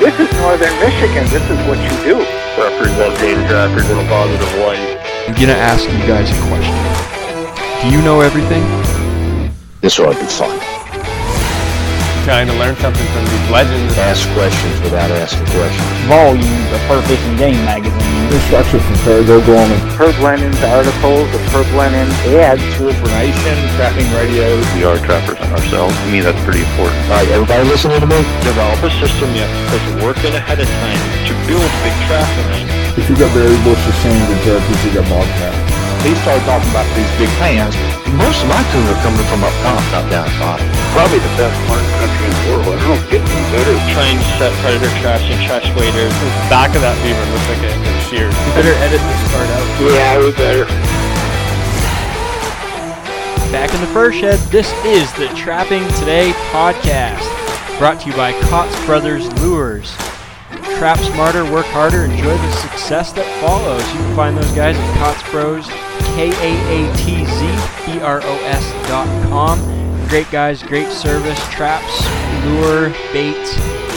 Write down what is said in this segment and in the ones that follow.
This is northern Michigan. This is what you do. Representing trappers in a positive light. I'm gonna ask you guys a question. Do you know everything? This will be fun. Trying to learn something from these legends. Ask questions without asking questions. Volumes of Fur Fishing Game magazine. Instruction from Parago Gorman. Herb Lennon's articles, the Herb Lennon ads. Information, trapping radios. We are trappers ourselves. To me, that's pretty important. All right, everybody listening to me? Develop a system you put work in ahead of time to build big trapping line. If you got berry bushes, sand, and turkeys, you got bobcat. He started talking about these big pans. Most of my tuna are coming from up top, not down at bottom. Probably the best mark country in the world. I don't get any better. Trying to set predator traps and trash waders. The back of that beaver looks like it was sheared. You better edit this part out. Yeah, we better. Back in the fur shed, this is the Trapping Today podcast, brought to you by Kaatz Brothers Lures. Trap smarter, work harder, enjoy the success that follows. You can find those guys at Kaatz Bros, K A A T Z B R O S dot com. Great guys, great service, traps, lure, baits,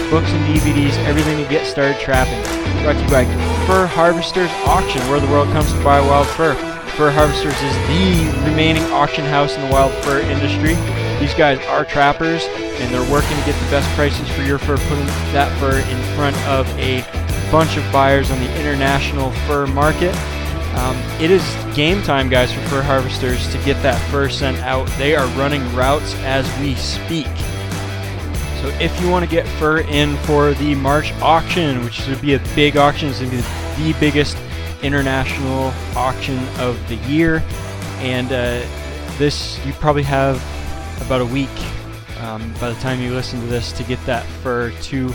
books and DVDs, everything to get started trapping. Brought to you by Fur Harvesters Auction, where the world comes to buy wild fur. Fur Harvesters is the remaining auction house in the wild fur industry. These guys are trappers and they're working to get the best prices for your fur, putting that fur in front of a bunch of buyers on the international fur market. Um, it is game time, guys, for fur harvesters to get that fur sent out. They are running routes as we speak. So if you want to get fur in for the March auction, which would be a big auction, it's going to be the biggest international auction of the year, and uh, this you probably have about a week um, by the time you listen to this to get that fur to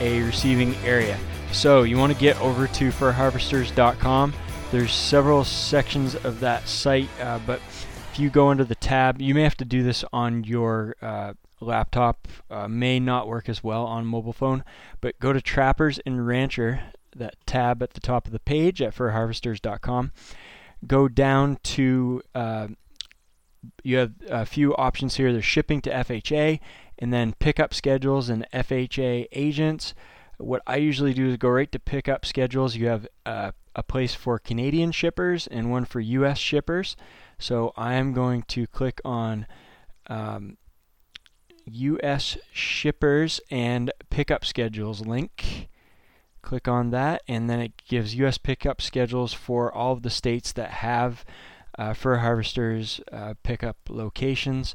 a receiving area. So you want to get over to furharvesters.com. There's several sections of that site, uh, but if you go into the tab, you may have to do this on your uh, laptop. Uh, may not work as well on mobile phone, but go to Trappers and Rancher, that tab at the top of the page at furharvesters.com. Go down to uh, you have a few options here. There's shipping to FHA, and then pickup schedules and FHA agents. What I usually do is go right to pickup schedules. You have uh, a place for Canadian shippers and one for U.S. shippers. So I am going to click on um, U.S. shippers and pickup schedules link. Click on that, and then it gives U.S. pickup schedules for all of the states that have uh, fur harvesters uh, pickup locations.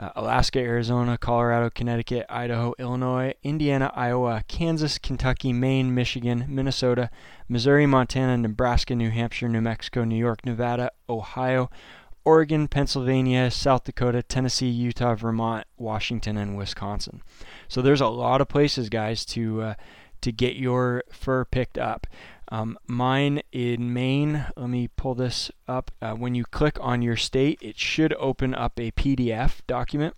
Uh, Alaska, Arizona, Colorado, Connecticut, Idaho, Illinois, Indiana, Iowa, Kansas, Kentucky, Maine, Michigan, Minnesota, Missouri, Montana, Nebraska, New Hampshire, New Mexico, New York, Nevada, Ohio, Oregon, Pennsylvania, South Dakota, Tennessee, Utah, Vermont, Washington, and Wisconsin. So there's a lot of places, guys, to uh, to get your fur picked up. Um, mine in Maine, let me pull this up. Uh, when you click on your state, it should open up a PDF document,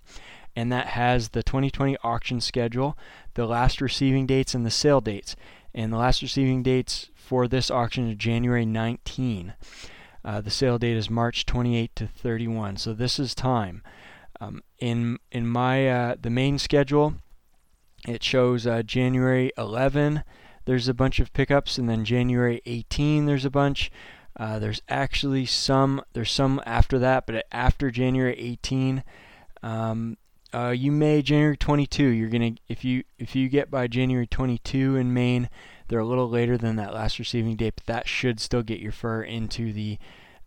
and that has the 2020 auction schedule, the last receiving dates, and the sale dates. And the last receiving dates for this auction is January 19. Uh, the sale date is March 28 to 31, so this is time. Um, in in my uh, the Maine schedule, it shows uh, January 11 there's a bunch of pickups, and then January 18 there's a bunch. Uh, there's actually some there's some after that, but after January 18, um, uh, you may January 22. You're gonna if you if you get by January 22 in Maine, they're a little later than that last receiving date, but that should still get your fur into the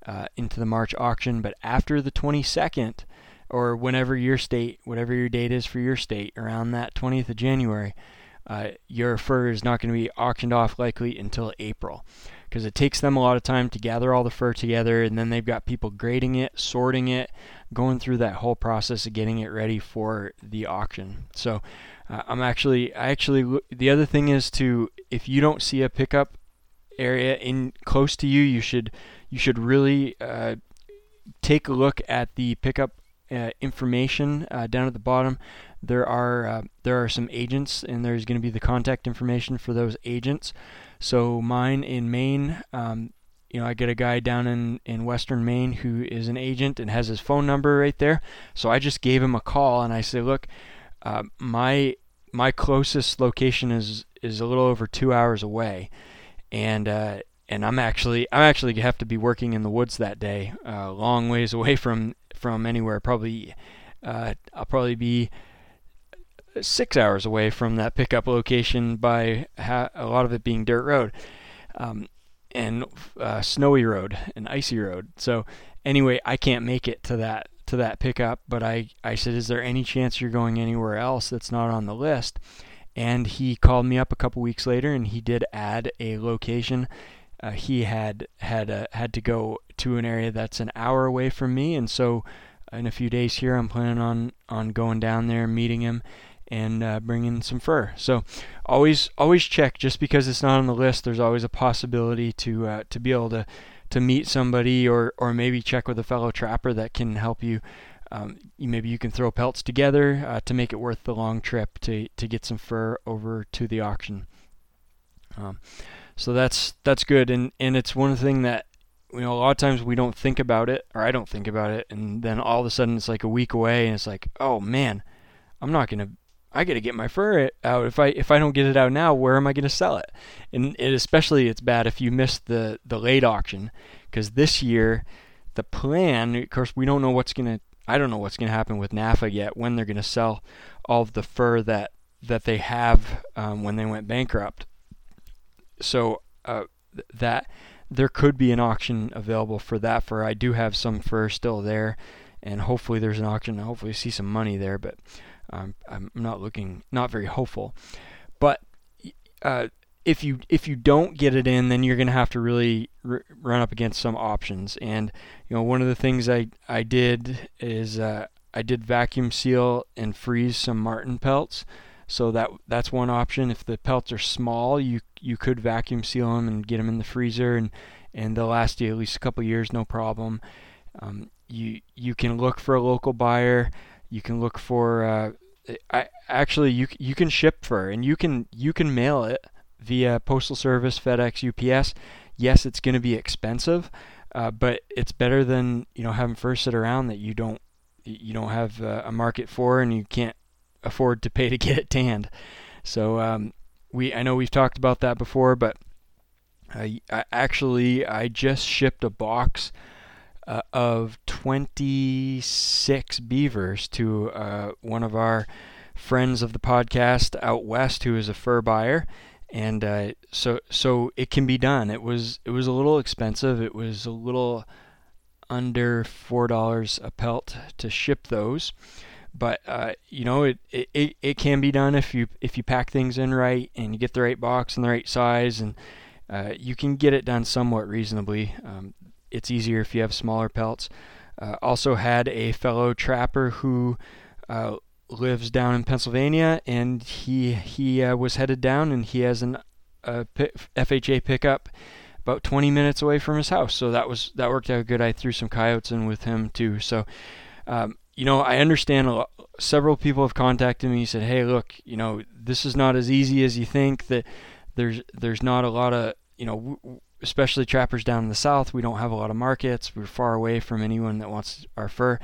uh, into the March auction. But after the 22nd, or whenever your state, whatever your date is for your state, around that 20th of January, uh, your fur is not going to be auctioned off likely until April because it takes them a lot of time to gather all the fur together and then they've got people grading it, sorting it, going through that whole process of getting it ready for the auction. So uh, I'm actually I actually the other thing is to if you don't see a pickup area in close to you, you should you should really uh, take a look at the pickup uh, information uh, down at the bottom. There are uh, there are some agents, and there's going to be the contact information for those agents. So mine in Maine, um, you know, I get a guy down in in Western Maine who is an agent and has his phone number right there. So I just gave him a call and I say, look, uh, my my closest location is is a little over two hours away, and uh, and I'm actually I actually have to be working in the woods that day, a uh, long ways away from from anywhere. Probably uh, I'll probably be six hours away from that pickup location by ha- a lot of it being dirt road, um, and uh, snowy road and icy road. So anyway, I can't make it to that to that pickup. But I I said, is there any chance you're going anywhere else that's not on the list? And he called me up a couple weeks later, and he did add a location uh, he had had uh, had to go to an area that's an hour away from me, and so in a few days here, I'm planning on on going down there, meeting him, and uh, bringing some fur. So always always check. Just because it's not on the list, there's always a possibility to uh, to be able to to meet somebody or or maybe check with a fellow trapper that can help you. Um, maybe you can throw pelts together uh, to make it worth the long trip to to get some fur over to the auction. Um, so that's that's good, and and it's one thing that you know a lot of times we don't think about it, or I don't think about it, and then all of a sudden it's like a week away, and it's like, oh man, I'm not gonna. I got to get my fur out. If I if I don't get it out now, where am I going to sell it? And it especially it's bad if you miss the the late auction, because this year the plan, of course, we don't know what's going to. I don't know what's going to happen with NAFA yet. When they're going to sell all of the fur that that they have um, when they went bankrupt so uh, that there could be an auction available for that fur. I do have some fur still there, and hopefully there's an auction. And Hopefully see some money there, but um, I'm not looking not very hopeful. But uh, if you if you don't get it in, then you're going to have to really r- run up against some options. And you know, one of the things I I did is uh, I did vacuum seal and freeze some marten pelts. So that that's one option. If the pelts are small, you you could vacuum seal them and get them in the freezer, and and they'll last you at least a couple years, no problem. Um, you you can look for a local buyer. You can look for uh, I actually you you can ship fur and you can you can mail it via postal service, FedEx, UPS. Yes, it's going to be expensive, uh, but it's better than you know having fur sit around that you don't you don't have uh, a market for and you can't afford to pay to get it tanned. So um, we I know we've talked about that before, but I, I actually I just shipped a box uh, of 26 beavers to uh, one of our friends of the podcast out west who is a fur buyer. And uh, so so it can be done. It was it was a little expensive. It was a little under four dollars a pelt to ship those. But uh, you know it, it it can be done if you if you pack things in right and you get the right box and the right size. And uh, you can get it done somewhat reasonably. Um, it's easier if you have smaller pelts. Uh, also had a fellow trapper who uh, lives down in Pennsylvania and he he uh, was headed down and he has an FHA pickup about 20 minutes away from his house. So that was that worked out good. I threw some coyotes in with him too. So um, you know, I understand lot, several people have contacted me and said, "Hey, look, you know, this is not as easy as you think. That there's there's not a lot of, you know, especially trappers down in the south, we don't have a lot of markets. We're far away from anyone that wants our fur."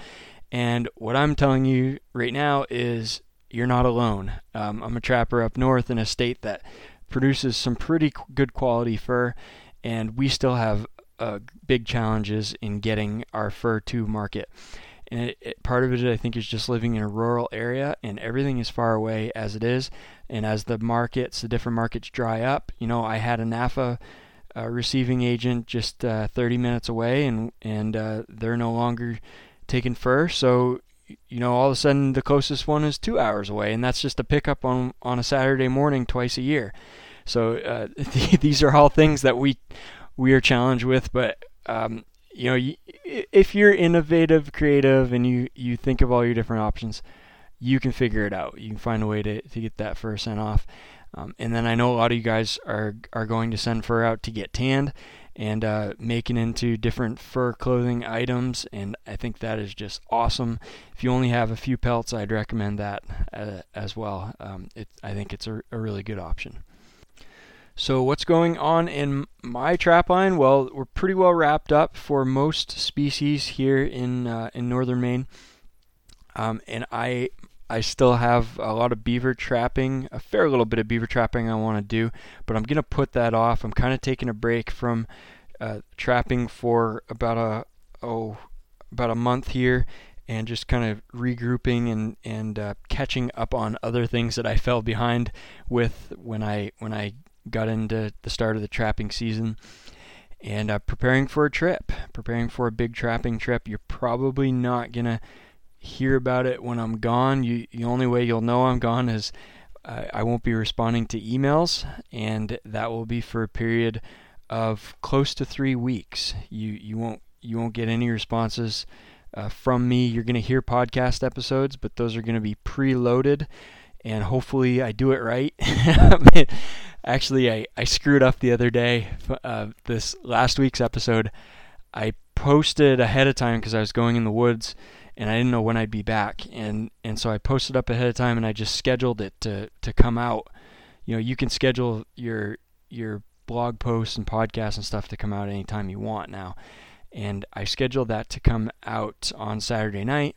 And what I'm telling you right now is you're not alone. Um, I'm a trapper up north in a state that produces some pretty good quality fur, and we still have uh, big challenges in getting our fur to market and it, it, part of it I think is just living in a rural area and everything is far away as it is and as the markets the different markets dry up you know I had a NAFA uh, receiving agent just uh, 30 minutes away and and uh, they're no longer taking fur so you know all of a sudden the closest one is 2 hours away and that's just a pickup on on a Saturday morning twice a year so uh, these are all things that we we are challenged with but um, you know, if you're innovative, creative, and you you think of all your different options, you can figure it out. You can find a way to, to get that first sent off. Um, and then I know a lot of you guys are are going to send fur out to get tanned and uh, making into different fur clothing items, and I think that is just awesome. If you only have a few pelts, I'd recommend that uh, as well. Um, it, I think it's a, a really good option. So what's going on in my trap line? Well, we're pretty well wrapped up for most species here in uh, in northern Maine, um, and I I still have a lot of beaver trapping, a fair little bit of beaver trapping I want to do, but I'm gonna put that off. I'm kind of taking a break from uh, trapping for about a oh about a month here, and just kind of regrouping and and uh, catching up on other things that I fell behind with when I when I got into the start of the trapping season. And uh, preparing for a trip, preparing for a big trapping trip. You're probably not gonna hear about it when I'm gone. You, the only way you'll know I'm gone is uh, I won't be responding to emails, and that will be for a period of close to three weeks. You you won't you won't get any responses uh, from me. You're going to hear podcast episodes, but those are going to be preloaded, and hopefully I do it right. Actually, I, I screwed up the other day. Uh, this last week's episode, I posted ahead of time because I was going in the woods and I didn't know when I'd be back, and and so I posted up ahead of time, and I just scheduled it to to come out. You know, you can schedule your your blog posts and podcasts and stuff to come out anytime you want now, and I scheduled that to come out on Saturday night.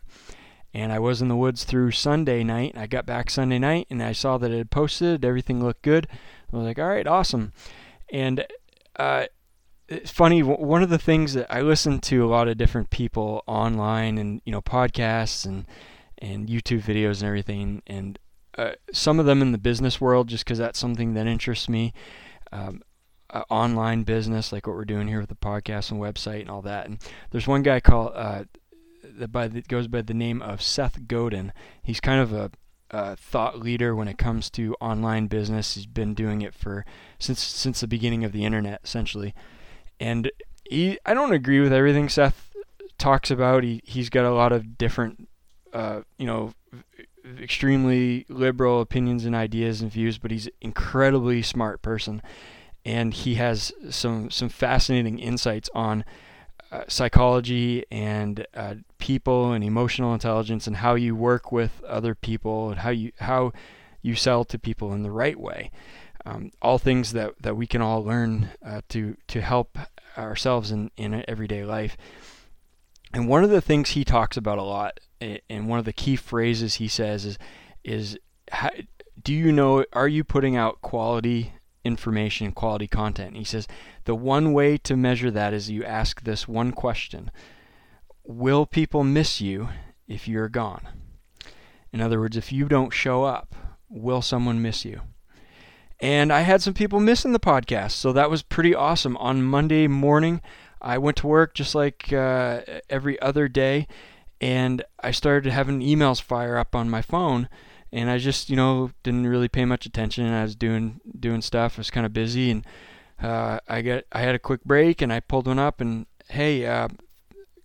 And I was in the woods through Sunday night. I got back Sunday night and I saw that it had posted. Everything looked good. I was like, all right, awesome. And uh, it's funny one of the things that I listen to a lot of different people online and you know podcasts and and YouTube videos and everything and uh, some of them in the business world just because that's something that interests me um, uh, online business like what we're doing here with the podcast and website and all that and there's one guy called uh, that by the, goes by the name of Seth Godin he's kind of a uh, thought leader when it comes to online business. He's been doing it for since since the beginning of the internet, essentially. And he, I don't agree with everything Seth talks about. He he's got a lot of different, uh, you know, extremely liberal opinions and ideas and views, but he's an incredibly smart person, and he has some some fascinating insights on uh, psychology and uh, people and emotional intelligence and how you work with other people and how you how you sell to people in the right way um, all things that, that we can all learn uh, to to help ourselves in, in everyday life. And one of the things he talks about a lot, and one of the key phrases he says is, is how, do you know, are you putting out quality information, quality content? And he says the one way to measure that is you ask this one question Will people miss you if you're gone? In other words, if you don't show up, will someone miss you? And I had some people missing the podcast, so that was pretty awesome. On Monday morning, I went to work just like uh, every other day, and I started having emails fire up on my phone. And I just, you know, didn't really pay much attention. I was doing doing stuff. I was kind of busy, and uh, I got I had a quick break, and I pulled one up, and hey, uh,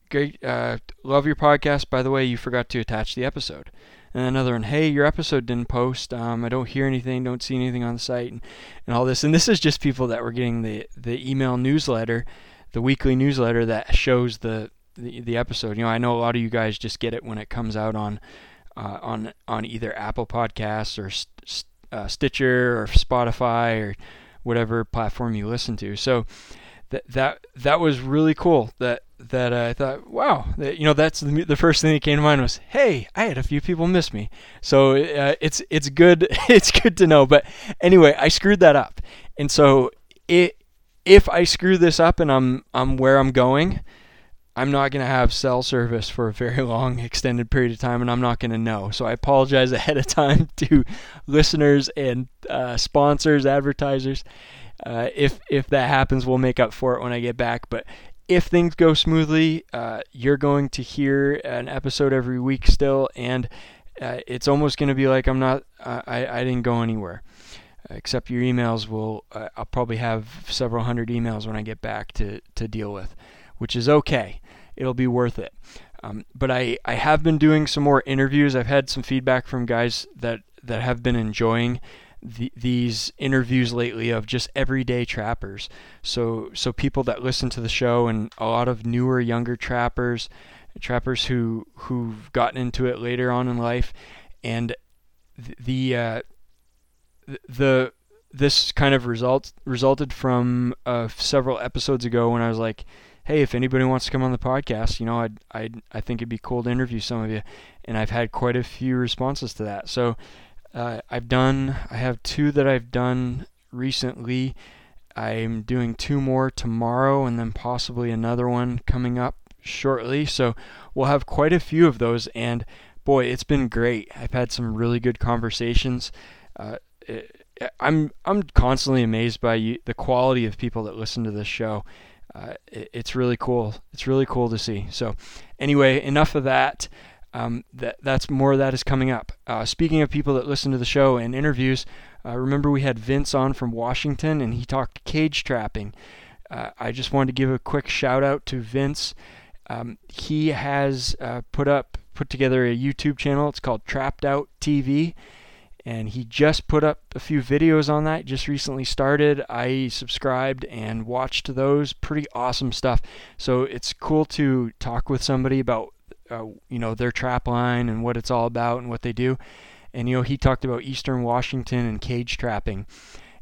great, uh, love your podcast. By the way, you forgot to attach the episode and another one, hey, your episode didn't post. Um, I don't hear anything, don't see anything on the site, and, and all this. And this is just people that were getting the the email newsletter, the weekly newsletter that shows the the, the episode. You know, I know a lot of you guys just get it when it comes out on uh, on on either Apple Podcasts or St- uh, Stitcher or Spotify or whatever platform you listen to. So that that that was really cool. That that I thought, wow, you know, that's the, the, first thing that came to mind was, hey, I had a few people miss me. So uh, it's it's good it's good to know. But anyway, I screwed that up, and so it if I screw this up and I'm I'm where I'm going, I'm not going to have cell service for a very long extended period of time, and I'm not going to know. So I apologize ahead of time to listeners and uh, sponsors, advertisers. Uh, if if that happens, we'll make up for it when I get back. But if things go smoothly, uh, you're going to hear an episode every week still, and uh, it's almost going to be like I'm not, uh, I, I didn't go anywhere. Except your emails will, uh, I'll probably have several hundred emails when I get back to, to deal with, which is okay. It'll be worth it. Um, but I, I have been doing some more interviews. I've had some feedback from guys that, that have been enjoying the, these interviews lately of just everyday trappers. So so people that listen to the show and a lot of newer, younger trappers, trappers who who've gotten into it later on in life, and the uh, the this kind of result resulted from uh, several episodes ago when I was like, "Hey, if anybody wants to come on the podcast, you know, I'd, I'd I think it'd be cool to interview some of you," and I've had quite a few responses to that. So uh, I've done, I have two that I've done recently. I'm doing two more tomorrow, and then possibly another one coming up shortly. So we'll have quite a few of those, and boy, it's been great. I've had some really good conversations. Uh, it, I'm I'm constantly amazed by you, the quality of people that listen to this show. Uh, it, it's really cool. It's really cool to see. So, anyway, enough of that. Um, that that's more of that is coming up. Uh, speaking of people that listen to the show and interviews, uh, remember we had Vince on from Washington and he talked cage trapping. Uh, I just wanted to give a quick shout out to Vince. Um, he has uh, put up put together a YouTube channel. It's called Trapped Out TV, and he just put up a few videos on that. Just recently started. I subscribed and watched those. Pretty awesome stuff. So it's cool to talk with somebody about uh, you know their trap line and what it's all about and what they do. And you know he talked about Eastern Washington and cage trapping,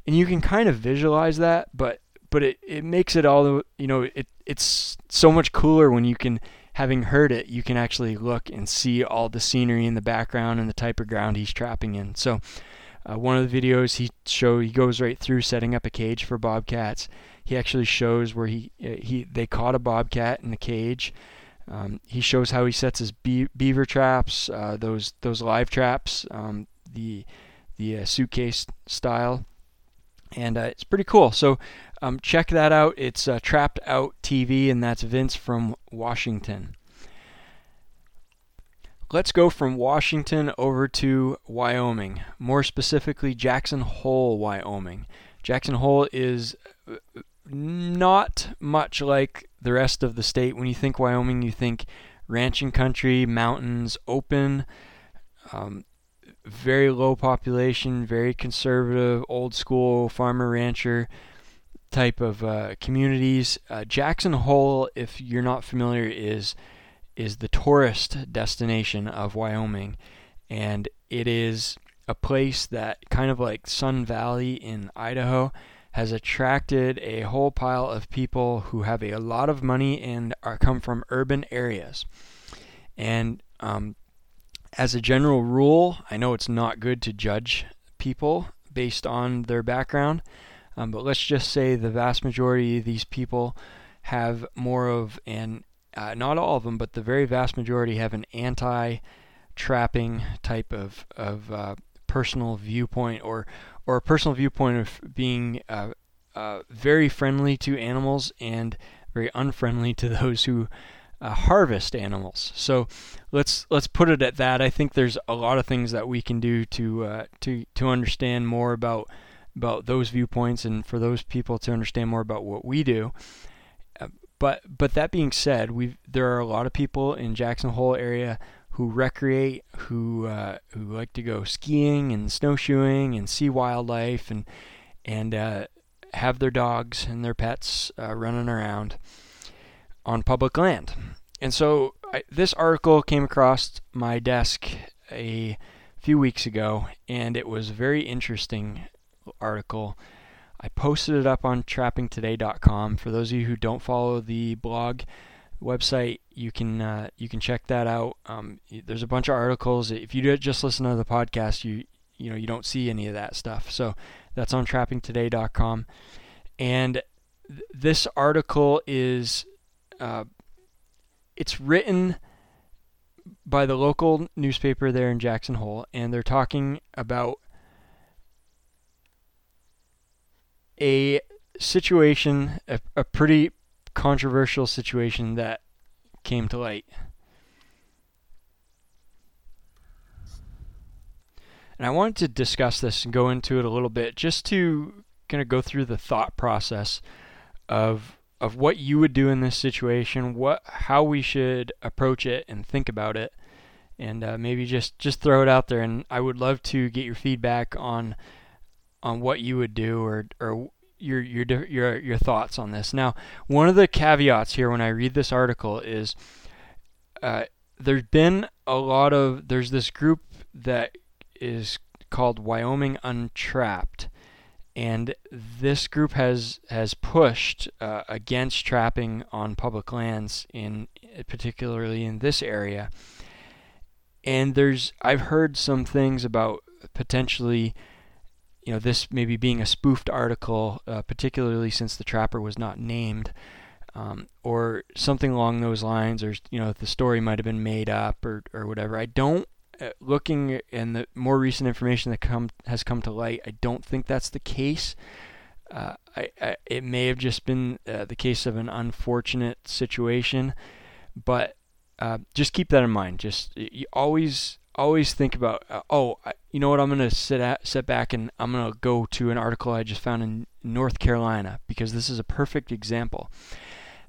and you can kind of visualize that, but but it, it makes it all you know it it's so much cooler when you can having heard it you can actually look and see all the scenery in the background and the type of ground he's trapping in. So uh, one of the videos he show he goes right through setting up a cage for bobcats. He actually shows where he uh, he they caught a bobcat in the cage um, he shows how he sets his be- beaver traps, uh, those those live traps, um, the the uh, suitcase style, and uh, it's pretty cool. So um, check that out. It's uh, Trapped Out TV, and that's Vince from Washington. Let's go from Washington over to Wyoming, more specifically Jackson Hole, Wyoming. Jackson Hole is uh, not much like the rest of the state. When you think Wyoming, you think ranching country, mountains, open, um, very low population, very conservative, old school farmer rancher type of uh, communities. Uh, Jackson Hole, if you're not familiar, is is the tourist destination of Wyoming, and it is a place that kind of like Sun Valley in Idaho has attracted a whole pile of people who have a lot of money and are come from urban areas. And um, as a general rule, I know it's not good to judge people based on their background, um, but let's just say the vast majority of these people have more of an, uh, not all of them, but the very vast majority have an anti trapping type of, of uh, personal viewpoint or or a personal viewpoint of being uh, uh, very friendly to animals and very unfriendly to those who uh, harvest animals. So let's let's put it at that. I think there's a lot of things that we can do to uh, to to understand more about about those viewpoints and for those people to understand more about what we do. Uh, but but that being said, we there are a lot of people in Jackson Hole area who recreate, who uh, who like to go skiing and snowshoeing and see wildlife and and uh, have their dogs and their pets uh, running around on public land. And so I, this article came across my desk a few weeks ago, and it was a very interesting article. I posted it up on trappingtoday.com. For those of you who don't follow the blog, website. You can uh, you can check that out. Um, there's a bunch of articles. If you just listen to the podcast, you you know you don't see any of that stuff. So that's on trappingtoday.com. And th- this article is uh, it's written by the local newspaper there in Jackson Hole, and they're talking about a situation, a, a pretty controversial situation that came to light. And I wanted to discuss this and go into it a little bit just to kind of go through the thought process of of what you would do in this situation, what how we should approach it and think about it, and uh, maybe just just throw it out there. And I would love to get your feedback on on what you would do or or your your your your thoughts on this. Now, one of the caveats here when I read this article is uh, there's been a lot of there's this group that is called Wyoming Untrapped, and this group has has pushed uh, against trapping on public lands in particularly in this area. And there's I've heard some things about potentially you know this maybe being a spoofed article, uh, particularly since the trapper was not named, um, or something along those lines, or you know the story might have been made up or or whatever. I don't uh, looking in the more recent information that come has come to light. I don't think that's the case. Uh, I, I, it may have just been uh, the case of an unfortunate situation, but uh, just keep that in mind. Just you always always think about uh, oh you know what I'm gonna sit at, sit back and I'm gonna go to an article I just found in North Carolina because this is a perfect example.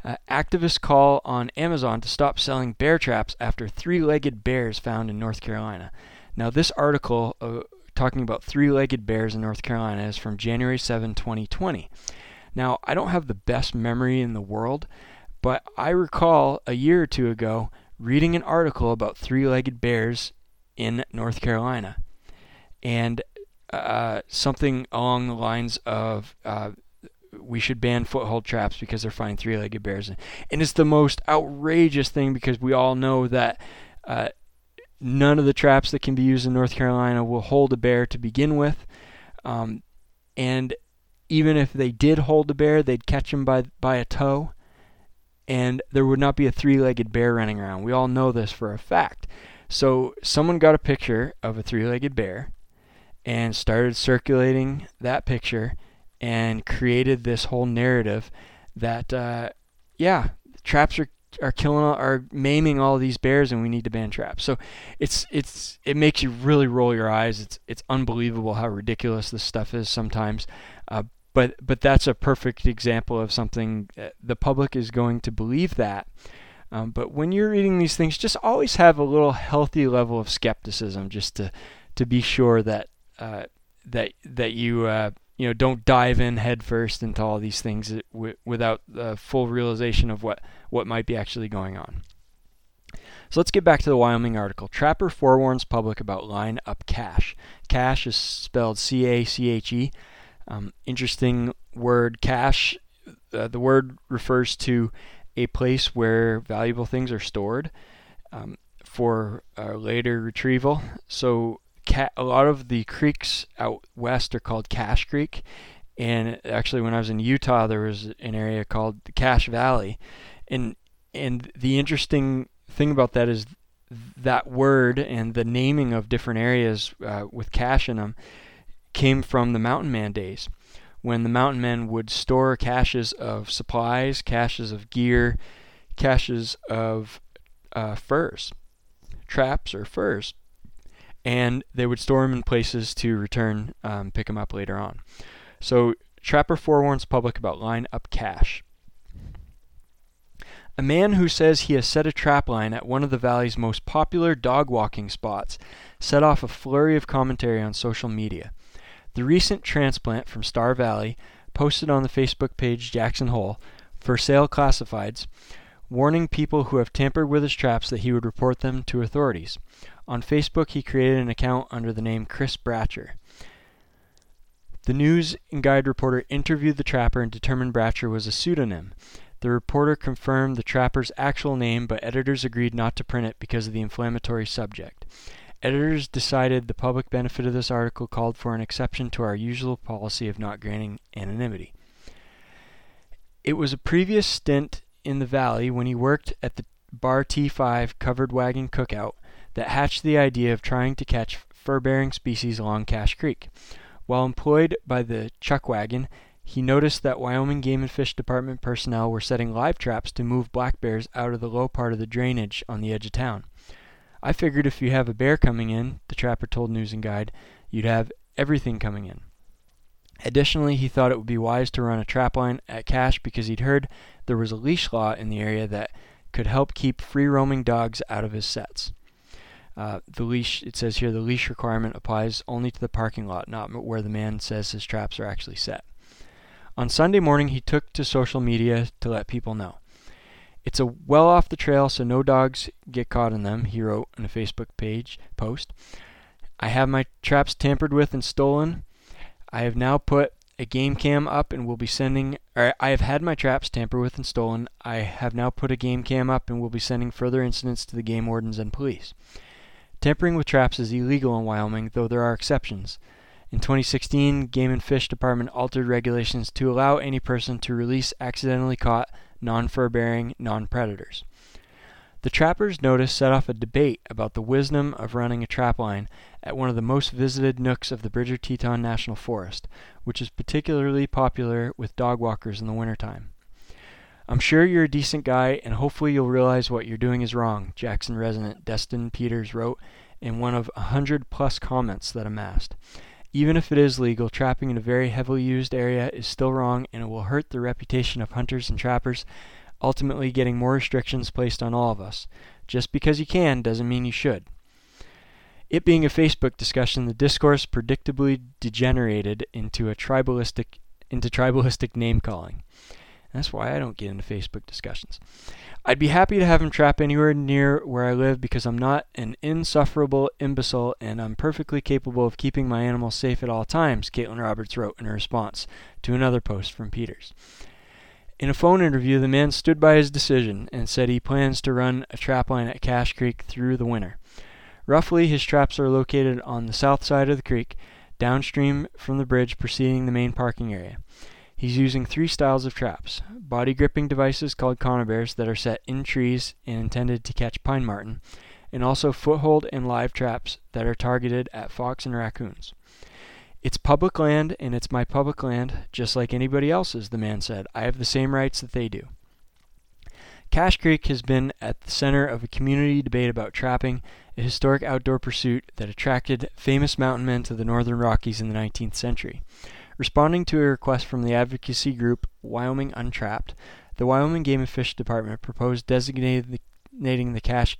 Uh, activists call on Amazon to stop selling bear traps after three-legged bears found in North Carolina. Now this article uh, talking about three-legged bears in North Carolina is from January 7, 2020. Now I don't have the best memory in the world, but I recall a year or two ago reading an article about three-legged bears in North Carolina, and uh, something along the lines of uh, we should ban foothold traps because they're finding three-legged bears, and it's the most outrageous thing because we all know that. Uh, none of the traps that can be used in North Carolina will hold a bear to begin with, um, and even if they did hold a bear, they'd catch him by by a toe, and there would not be a three-legged bear running around. We all know this for a fact. So someone got a picture of a three-legged bear and started circulating that picture and created this whole narrative that uh, yeah, traps are are killing are maiming all these bears and we need to ban traps. So it's it's it makes you really roll your eyes. It's it's unbelievable how ridiculous this stuff is sometimes. Uh, but but that's a perfect example of something the public is going to believe that um, but when you're reading these things, just always have a little healthy level of skepticism, just to to be sure that uh, that that you uh, you know don't dive in headfirst into all these things w- without the full realization of what what might be actually going on. So let's get back to the Wyoming article. Trapper forewarns public about line up cache. Cache is spelled C A C H E. Um, interesting word, cache. Uh, the word refers to a place where valuable things are stored um, for uh, later retrieval. So ca- a lot of the creeks out west are called Cache Creek, and actually when I was in Utah, there was an area called the Cache Valley, and and the interesting thing about that is that word and the naming of different areas uh, with cache in them came from the mountain man days when the mountain men would store caches of supplies, caches of gear, caches of uh, furs, traps or furs, and they would store them in places to return, um, pick them up later on. So Trapper forewarns public about line up cache. A man who says he has set a trap line at one of the valley's most popular dog walking spots set off a flurry of commentary on social media. The recent transplant from Star Valley posted on the Facebook page Jackson Hole for sale classifieds, warning people who have tampered with his traps that he would report them to authorities. On Facebook, he created an account under the name Chris Bratcher. The news and guide reporter interviewed the trapper and determined Bratcher was a pseudonym. The reporter confirmed the trapper's actual name, but editors agreed not to print it because of the inflammatory subject. Editors decided the public benefit of this article called for an exception to our usual policy of not granting anonymity. It was a previous stint in the valley when he worked at the Bar T5 covered wagon cookout that hatched the idea of trying to catch fur bearing species along Cache Creek. While employed by the chuck wagon, he noticed that Wyoming Game and Fish Department personnel were setting live traps to move black bears out of the low part of the drainage on the edge of town. I figured if you have a bear coming in, the trapper told News and Guide, you'd have everything coming in. Additionally, he thought it would be wise to run a trapline at Cache because he'd heard there was a leash law in the area that could help keep free roaming dogs out of his sets. Uh, the leash, it says here, the leash requirement applies only to the parking lot, not where the man says his traps are actually set. On Sunday morning, he took to social media to let people know. It's a well off the trail, so no dogs get caught in them, he wrote in a Facebook page post. I have my traps tampered with and stolen. I have now put a game cam up and will be sending or I have had my traps tampered with and stolen. I have now put a game cam up and will be sending further incidents to the game wardens and police. Tampering with traps is illegal in Wyoming, though there are exceptions. In 2016, Game and Fish Department altered regulations to allow any person to release accidentally caught non-fur bearing non-predators. The trappers' notice set off a debate about the wisdom of running a trapline at one of the most visited nooks of the Bridger Teton National Forest, which is particularly popular with dog walkers in the wintertime. I'm sure you're a decent guy, and hopefully you'll realize what you're doing is wrong, Jackson resident Destin Peters wrote in one of a hundred plus comments that amassed. Even if it is legal, trapping in a very heavily used area is still wrong and it will hurt the reputation of hunters and trappers ultimately getting more restrictions placed on all of us. Just because you can doesn't mean you should. It being a Facebook discussion, the discourse predictably degenerated into a tribalistic into tribalistic name calling. That's why I don't get into Facebook discussions. I'd be happy to have him trap anywhere near where I live because I'm not an insufferable imbecile and I'm perfectly capable of keeping my animals safe at all times, Caitlin Roberts wrote in response to another post from Peters. In a phone interview, the man stood by his decision and said he plans to run a trap line at Cache Creek through the winter. Roughly, his traps are located on the south side of the creek, downstream from the bridge preceding the main parking area. He's using three styles of traps body gripping devices called conibears that are set in trees and intended to catch pine marten, and also foothold and live traps that are targeted at fox and raccoons. It's public land and it's my public land, just like anybody else's, the man said. I have the same rights that they do. Cache Creek has been at the center of a community debate about trapping, a historic outdoor pursuit that attracted famous mountain men to the northern Rockies in the 19th century. Responding to a request from the advocacy group Wyoming Untrapped, the Wyoming Game and Fish Department proposed designating the cache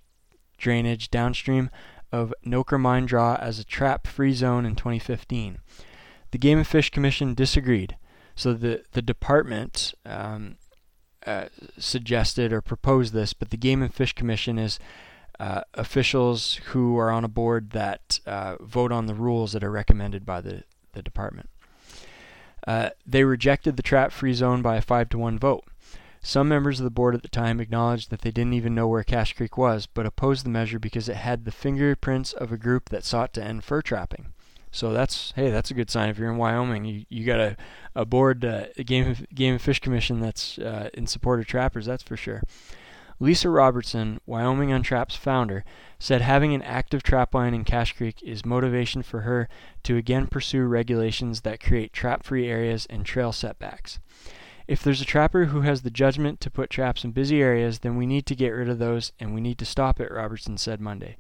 drainage downstream of Noker Mine Draw as a trap free zone in 2015. The Game and Fish Commission disagreed, so the, the department um, uh, suggested or proposed this, but the Game and Fish Commission is uh, officials who are on a board that uh, vote on the rules that are recommended by the, the department. Uh, they rejected the trap free zone by a 5 to 1 vote. Some members of the board at the time acknowledged that they didn't even know where Cache Creek was, but opposed the measure because it had the fingerprints of a group that sought to end fur trapping. So that's hey, that's a good sign. If you're in Wyoming, you, you got a, a board, uh, a game game and fish commission that's uh, in support of trappers. That's for sure. Lisa Robertson, Wyoming Untraps founder, said having an active trap line in Cache Creek is motivation for her to again pursue regulations that create trap-free areas and trail setbacks. If there's a trapper who has the judgment to put traps in busy areas, then we need to get rid of those and we need to stop it, Robertson said Monday.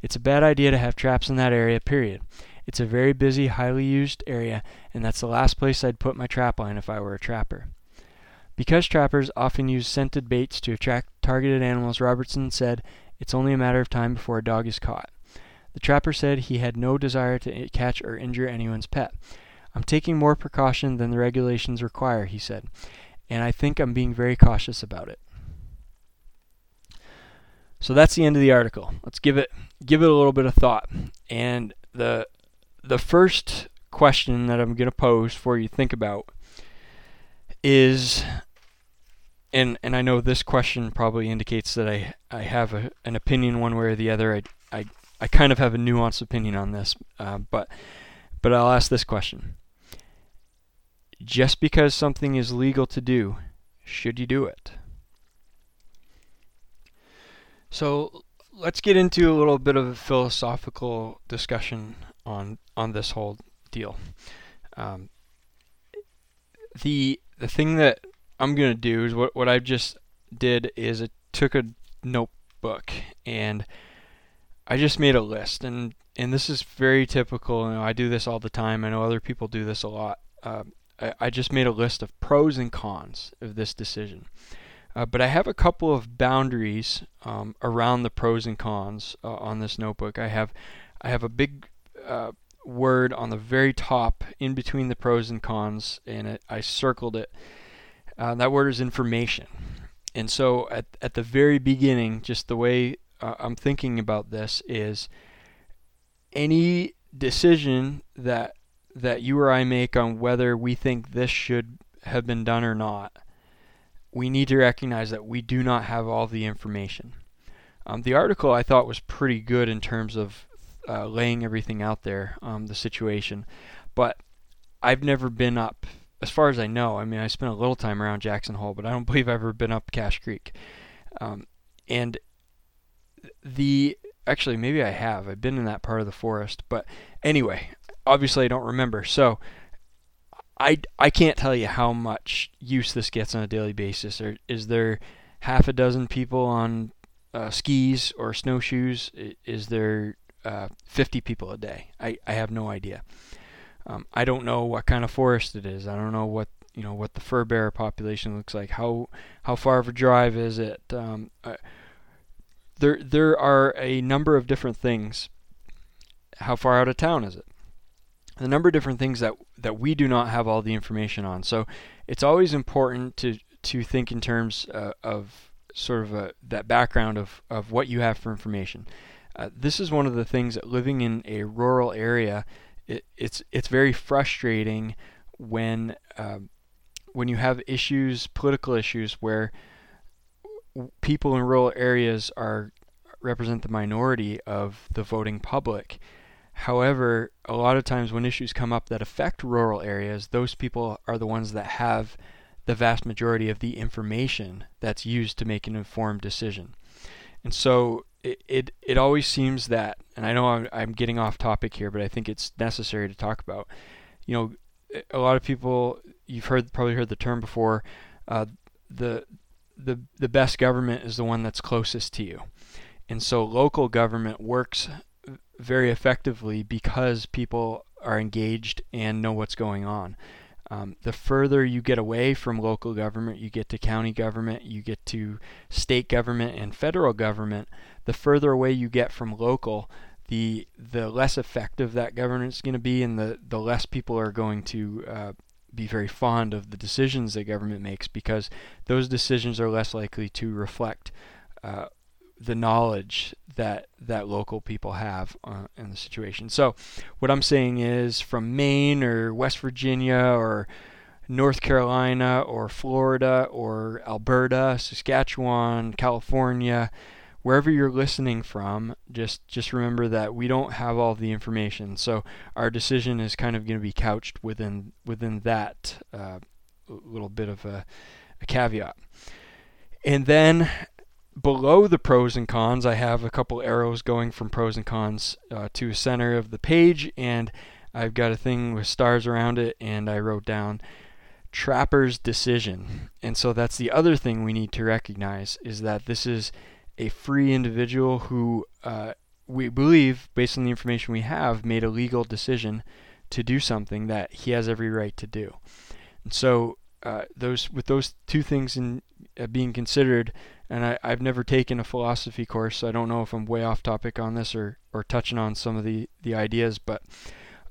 It's a bad idea to have traps in that area, period. It's a very busy, highly used area, and that's the last place I'd put my trap line if I were a trapper. Because trappers often use scented baits to attract targeted animals, Robertson said it's only a matter of time before a dog is caught. The trapper said he had no desire to catch or injure anyone's pet. I'm taking more precaution than the regulations require, he said, and I think I'm being very cautious about it. So that's the end of the article. Let's give it give it a little bit of thought. And the the first question that I'm going to pose for you to think about is and and I know this question probably indicates that I I have a, an opinion one way or the other. I I I kind of have a nuanced opinion on this, uh, but but I'll ask this question: just because something is legal to do, should you do it? So let's get into a little bit of a philosophical discussion on on this whole deal. Um, the the thing that I'm gonna do is what what I just did is I took a notebook and I just made a list and and this is very typical. You know, I do this all the time. I know other people do this a lot uh, I, I just made a list of pros and cons of this decision. Uh, but I have a couple of boundaries um, around the pros and cons uh, on this notebook. I have I have a big uh, word on the very top in between the pros and cons, and it, I circled it. Uh, that word is information. And so at, at the very beginning, just the way uh, I'm thinking about this is any decision that that you or I make on whether we think this should have been done or not, we need to recognize that we do not have all the information. Um, the article I thought was pretty good in terms of uh, laying everything out there, um, the situation, but I've never been up, as far as I know. I mean, I spent a little time around Jackson Hole, but I don't believe I've ever been up Cache Creek. Um, and the actually maybe I have. I've been in that part of the forest, but anyway, obviously I don't remember. So I I can't tell you how much use this gets on a daily basis. Is there half a dozen people on uh, skis or snowshoes? Is there uh, 50 people a day? I, I have no idea. Um, I don't know what kind of forest it is. I don't know what you know what the fur bearer population looks like. How how far of a drive is it? Um, uh, there there are a number of different things. How far out of town is it? A number of different things that that we do not have all the information on. So it's always important to to think in terms uh, of sort of a, that background of, of what you have for information. Uh, this is one of the things that living in a rural area, it, it's it's very frustrating when uh, when you have issues, political issues, where people in rural areas are represent the minority of the voting public. However, a lot of times when issues come up that affect rural areas, those people are the ones that have the vast majority of the information that's used to make an informed decision. And so it, it, it always seems that, and I know I'm, I'm getting off topic here, but I think it's necessary to talk about. You know, a lot of people, you've heard probably heard the term before, uh, the the the best government is the one that's closest to you. And so local government works very effectively because people are engaged and know what's going on. Um, the further you get away from local government, you get to county government, you get to state government and federal government, the further away you get from local, the the less effective that government is going to be, and the, the less people are going to uh, be very fond of the decisions that government makes because those decisions are less likely to reflect uh, the knowledge that that local people have uh, in the situation. So, what I'm saying is, from Maine or West Virginia or North Carolina or Florida or Alberta, Saskatchewan, California, wherever you're listening from, just just remember that we don't have all the information. So our decision is kind of going to be couched within within that uh, little bit of a, a caveat. And then below the pros and cons, I have a couple arrows going from pros and cons uh, to center of the page, and I've got a thing with stars around it, and I wrote down Trapper's decision. And so that's the other thing we need to recognize is that this is a free individual who uh, we believe, based on the information we have, made a legal decision to do something that he has every right to do. And so, uh, those with those two things in uh, being considered, and I, I've never taken a philosophy course, so I don't know if I'm way off topic on this or, or touching on some of the, the ideas, but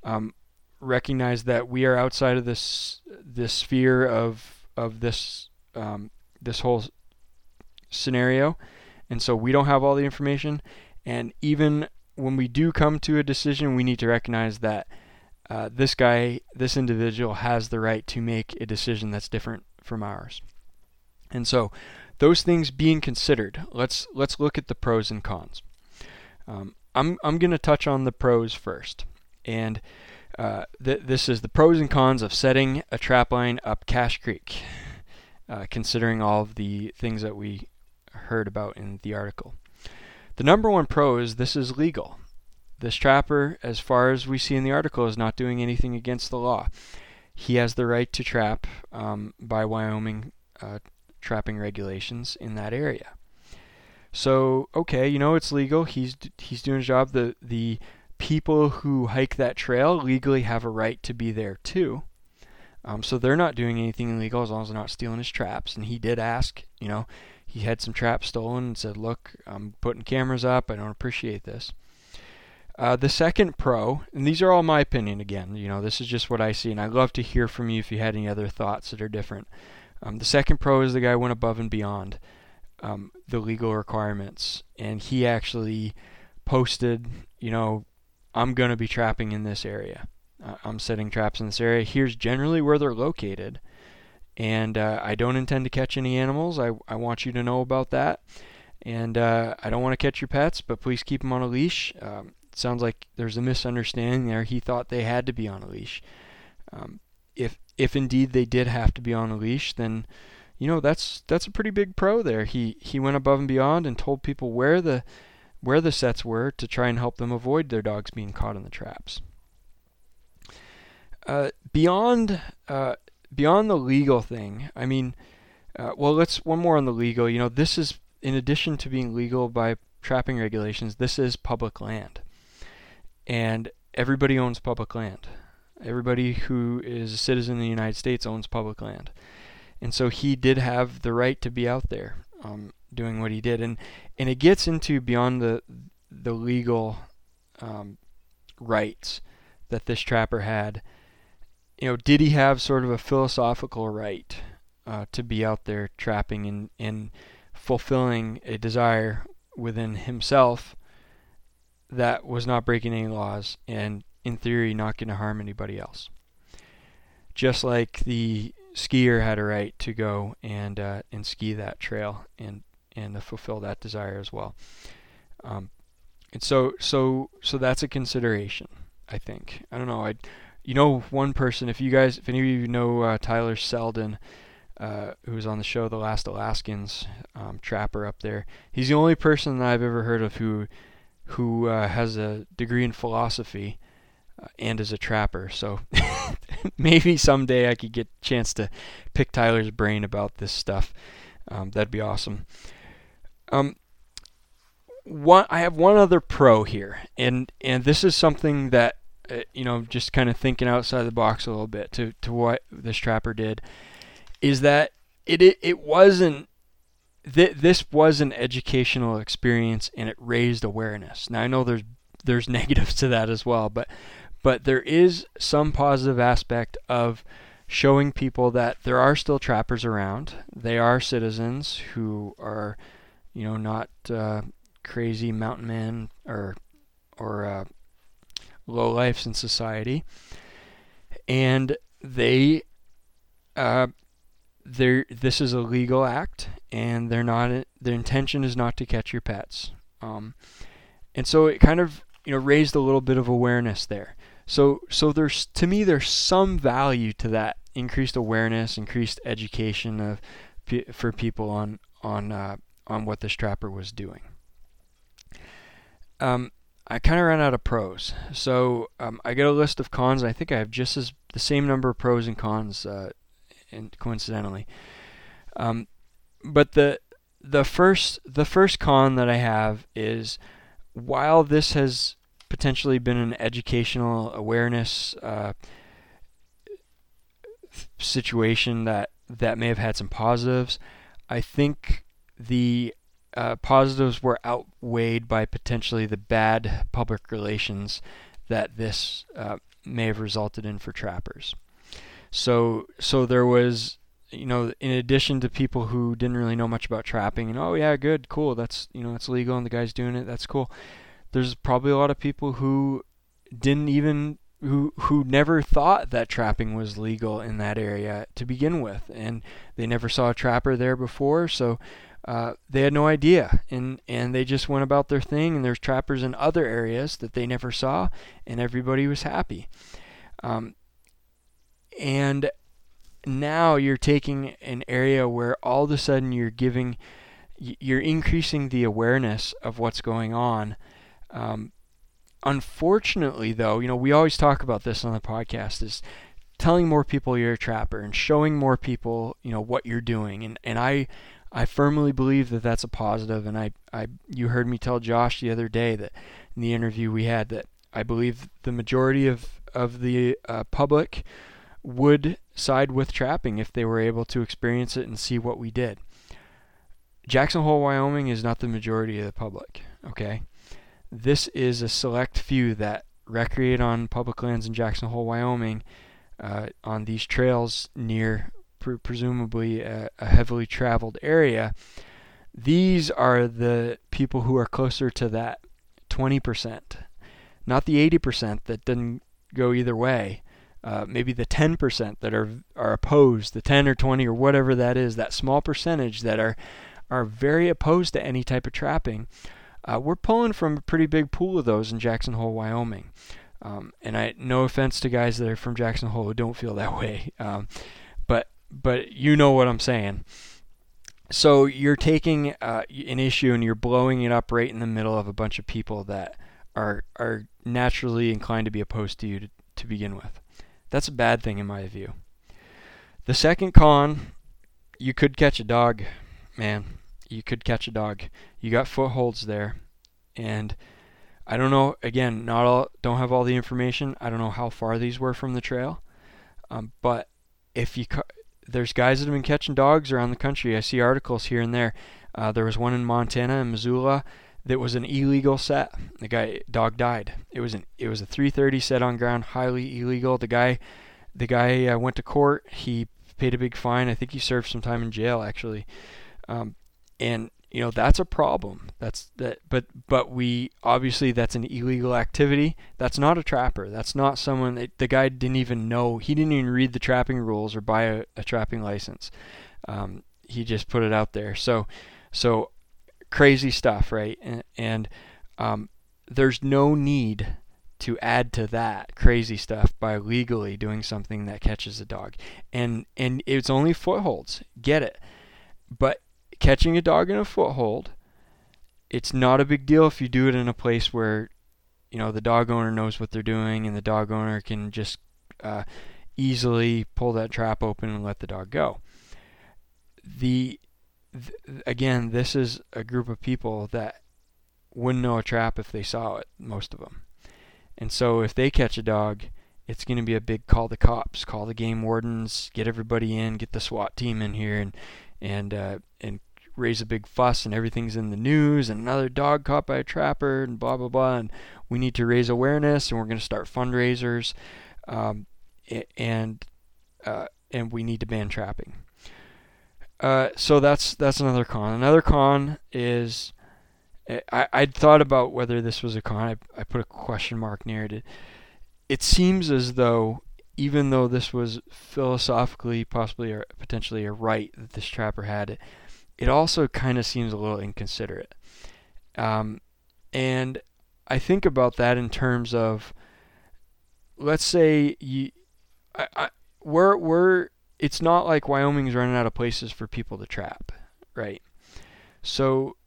um, recognize that we are outside of this this sphere of of this um, this whole scenario, and so we don't have all the information. And even when we do come to a decision, we need to recognize that uh, this guy, this individual, has the right to make a decision that's different from ours. And so, those things being considered, let's let's look at the pros and cons. Um, I'm I'm going to touch on the pros first, and uh, th- this is the pros and cons of setting a trapline up Cache Creek, uh, considering all of the things that we heard about in the article. The number one pro is this is legal. This trapper, as far as we see in the article, is not doing anything against the law. He has the right to trap um, by Wyoming uh, trapping regulations in that area. So okay, you know it's legal. He's he's doing his job. The the people who hike that trail legally have a right to be there too. Um, so they're not doing anything illegal as long as they're not stealing his traps. And he did ask, you know, he had some traps stolen and said, "Look, I'm putting cameras up. I don't appreciate this." Uh, the second pro, and these are all my opinion again. You know, this is just what I see, and I'd love to hear from you if you had any other thoughts that are different. Um, the second pro is the guy went above and beyond um, the legal requirements, and he actually posted, you know, I'm going to be trapping in this area. Uh, I'm setting traps in this area. Here's generally where they're located, and uh, I don't intend to catch any animals. I, I want you to know about that. And uh, I don't want to catch your pets, but please keep them on a leash. Um, sounds like there's a misunderstanding there. He thought they had to be on a leash. Um, if if indeed they did have to be on a leash, then you know that's that's a pretty big pro there. He he went above and beyond and told people where the where the sets were to try and help them avoid their dogs being caught in the traps. Uh, beyond uh, beyond the legal thing, I mean, uh, well, let's one more on the legal. You know, this is in addition to being legal by trapping regulations, this is public land and everybody owns public land. Everybody who is a citizen in the United States owns public land, and so he did have the right to be out there um, doing what he did, and and it gets into beyond the the legal um, rights that this trapper had. You know, did he have sort of a philosophical right uh, to be out there trapping and, and fulfilling a desire within himself that was not breaking any laws and in theory not going to harm anybody else. Just like the skier had a right to go and uh, and ski that trail and and fulfill that desire as well. Um, and so so so that's a consideration. I think I don't know. I you know one person. If you guys if any of you know uh, Tyler Selden. Uh, who was on the show The Last Alaskans, um, trapper up there. He's the only person that I've ever heard of who who uh, has a degree in philosophy uh, and is a trapper. So maybe someday I could get a chance to pick Tyler's brain about this stuff. Um, that'd be awesome. Um, one, I have one other pro here, and and this is something that you know, just kind of thinking outside the box a little bit to to what this trapper did, is that it it, it wasn't th- this was an educational experience and it raised awareness. Now I know there's there's negatives to that as well, but but there is some positive aspect of showing people that there are still trappers around. They are citizens who are, you know, not uh, crazy mountain men or or uh, low lifes in society, and they uh, they're, this is a legal act and they're not their intention is not to catch your pets. Um, and so it kind of you know raised a little bit of awareness there. So so there's to me there's some value to that increased awareness increased education of for people on on uh, on what this trapper was doing. Um, I kind of ran out of pros, so um, I get a list of cons. I think I have just as the same number of pros and cons uh, and coincidentally. Um, but the the first the first con that I have is while this has potentially been an educational awareness uh, situation that that may have had some positives, I think the uh, positives were outweighed by potentially the bad public relations that this uh, may have resulted in for trappers. So so there was you know in addition to people who didn't really know much about trapping and oh yeah good cool that's you know it's legal and the guy's doing it that's cool. There's probably a lot of people who didn't even who who never thought that trapping was legal in that area to begin with, and they never saw a trapper there before, so uh, they had no idea, and and they just went about their thing. And there's trappers in other areas that they never saw, and everybody was happy. Um, and now you're taking an area where all of a sudden you're giving you're increasing the awareness of what's going on um, unfortunately though you know we always talk about this on the podcast is telling more people you're a trapper and showing more people you know what you're doing and and I I firmly believe that that's a positive and I I you heard me tell Josh the other day that in the interview we had that I believe the majority of of the uh, public would side with trapping if they were able to experience it and see what we did. Jackson Hole, Wyoming is not the majority of the public, okay? This is a select few that recreate on public lands in Jackson Hole, Wyoming, uh, on these trails near pre- presumably a, a heavily traveled area. These are the people who are closer to that 20%, not the 80% that didn't go either way. Uh, maybe the 10% that are are opposed, the 10 or 20 or whatever that is, that small percentage that are are very opposed to any type of trapping. Uh, we're pulling from a pretty big pool of those in Jackson Hole, Wyoming. Um, and I, no offense to guys that are from Jackson Hole who don't feel that way, um, but you know what I'm saying. So you're taking uh, an issue and you're blowing it up right in the middle of a bunch of people that are are naturally inclined to be opposed to you to, to begin with. That's a bad thing in my view. The second con, you could catch a dog, man. You could catch a dog. You got footholds there, and I don't know. Again, not all don't have all the information. I don't know how far these were from the trail, um, but if you there's guys that have been catching dogs around the country. I see articles here and there. Uh, there was one in Montana in Missoula that was an illegal set. The guy dog died. It was an it was a 330 set on ground, highly illegal. The guy the guy uh, went to court. He paid a big fine. I think he served some time in jail actually. Um, and you know that's a problem. That's that but but we obviously that's an illegal activity. That's not a trapper. That's not someone that the guy didn't even know. He didn't even read the trapping rules or buy a, a trapping license. Um, he just put it out there. So so crazy stuff right? And, and um, there's no need to add to that crazy stuff by legally doing something that catches a dog. And and it's only footholds. Get it. But catching a dog in a foothold, it's not a big deal if you do it in a place where, you know, the dog owner knows what they're doing and the dog owner can just uh, easily pull that trap open and let the dog go. The th- again, this is a group of people that wouldn't know a trap if they saw it, most of them. And so if they catch a dog, it's going to be a big call the cops, call the game wardens, get everybody in, get the SWAT team in here and and uh, and raise a big fuss and everything's in the news and another dog caught by a trapper and blah blah blah and we need to raise awareness and we're going to start fundraisers um, and uh, and we need to ban trapping. Uh, so that's that's another con. Another con is I I'd thought about whether this was a con. I, I put a question mark near it. It seems as though even though this was philosophically possibly or potentially a right that this trapper had, it also kind of seems a little inconsiderate. Um, and I think about that in terms of, let's say you, I, I, we're we're it's not like Wyoming's running out of places for people to trap, right? So,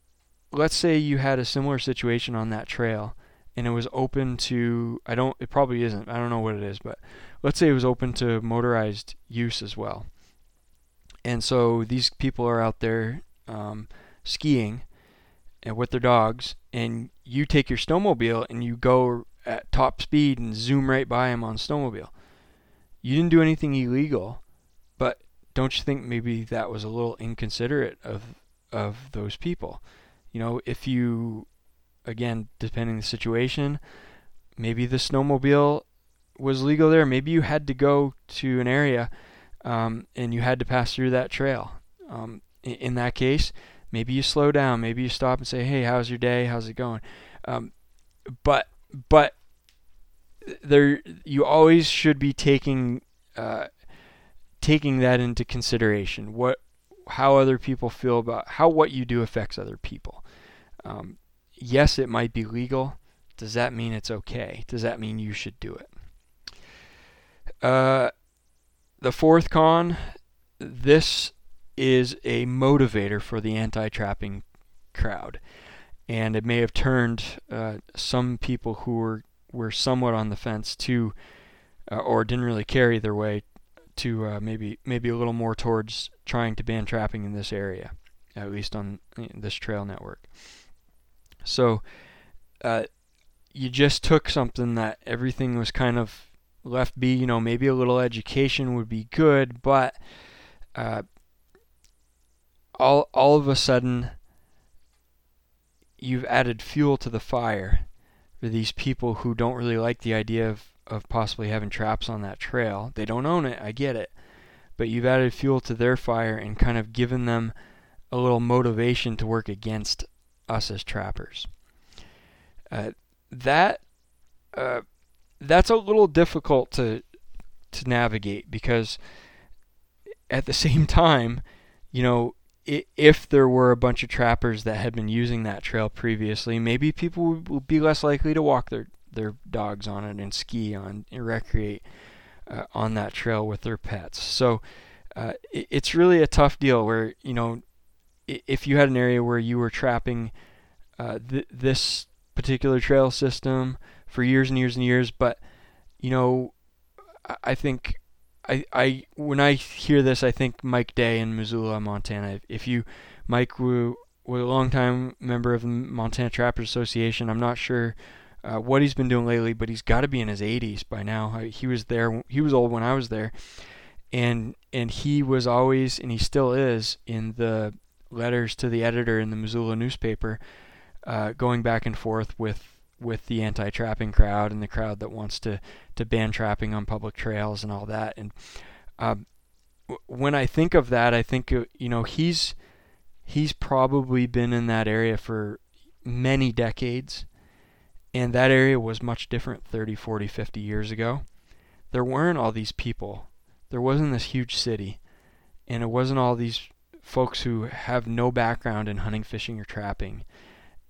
let's say you had a similar situation on that trail, and it was open to I don't it probably isn't I don't know what it is, but let's say it was open to motorized use as well. And so these people are out there um, skiing and with their dogs, and you take your snowmobile and you go at top speed and zoom right by them on snowmobile. You didn't do anything illegal, but don't you think maybe that was a little inconsiderate of of those people? You know, if you again, depending the situation, maybe the snowmobile was legal there. Maybe you had to go to an area um, and you had to pass through that trail. Um, in, in, that case, maybe you slow down. Maybe you stop and say, "Hey, how's your day? How's it going?" Um, but but there, you always should be taking uh, taking that into consideration. What how other people feel about how what you do affects other people. Um, yes, it might be legal. Does that mean it's okay? Does that mean you should do it? Uh, the fourth con, this is a motivator for the anti-trapping crowd, and it may have turned uh, some people who were were somewhat on the fence to, uh, or didn't really care either way to uh, maybe maybe a little more towards trying to ban trapping in this area, at least on this trail network. So, uh, you just took something that everything was kind of left be, you know, maybe a little education would be good, but uh, all all of a sudden you've added fuel to the fire for these people who don't really like the idea of, of possibly having traps on that trail. They don't own it, I get it. But you've added fuel to their fire and kind of given them a little motivation to work against us as trappers. Uh, that uh, that's a little difficult to to navigate because at the same time, you know, if there were a bunch of trappers that had been using that trail previously, maybe people would be less likely to walk their their dogs on it and ski on and recreate uh, on that trail with their pets. So uh, it, it's really a tough deal where you know if you had an area where you were trapping uh, th- this particular trail system for years and years and years, but you know I think I, I when I hear this, I think Mike Day in Missoula, Montana. If you, Mike, were a longtime member of the Montana Trappers Association. I'm not sure uh, what he's been doing lately, but he's got to be in his 80s by now. He was there. He was old when I was there, and and he was always, and he still is, in the letters to the editor in the Missoula newspaper, uh, going back and forth with with the anti-trapping crowd and the crowd that wants to to ban trapping on public trails and all that. And um, w- when I think of that, I think you know he's he's probably been in that area for many decades, and that area was much different 30, 40, 50 years ago. There weren't all these people. There wasn't this huge city, and it wasn't all these folks who have no background in hunting, fishing, or trapping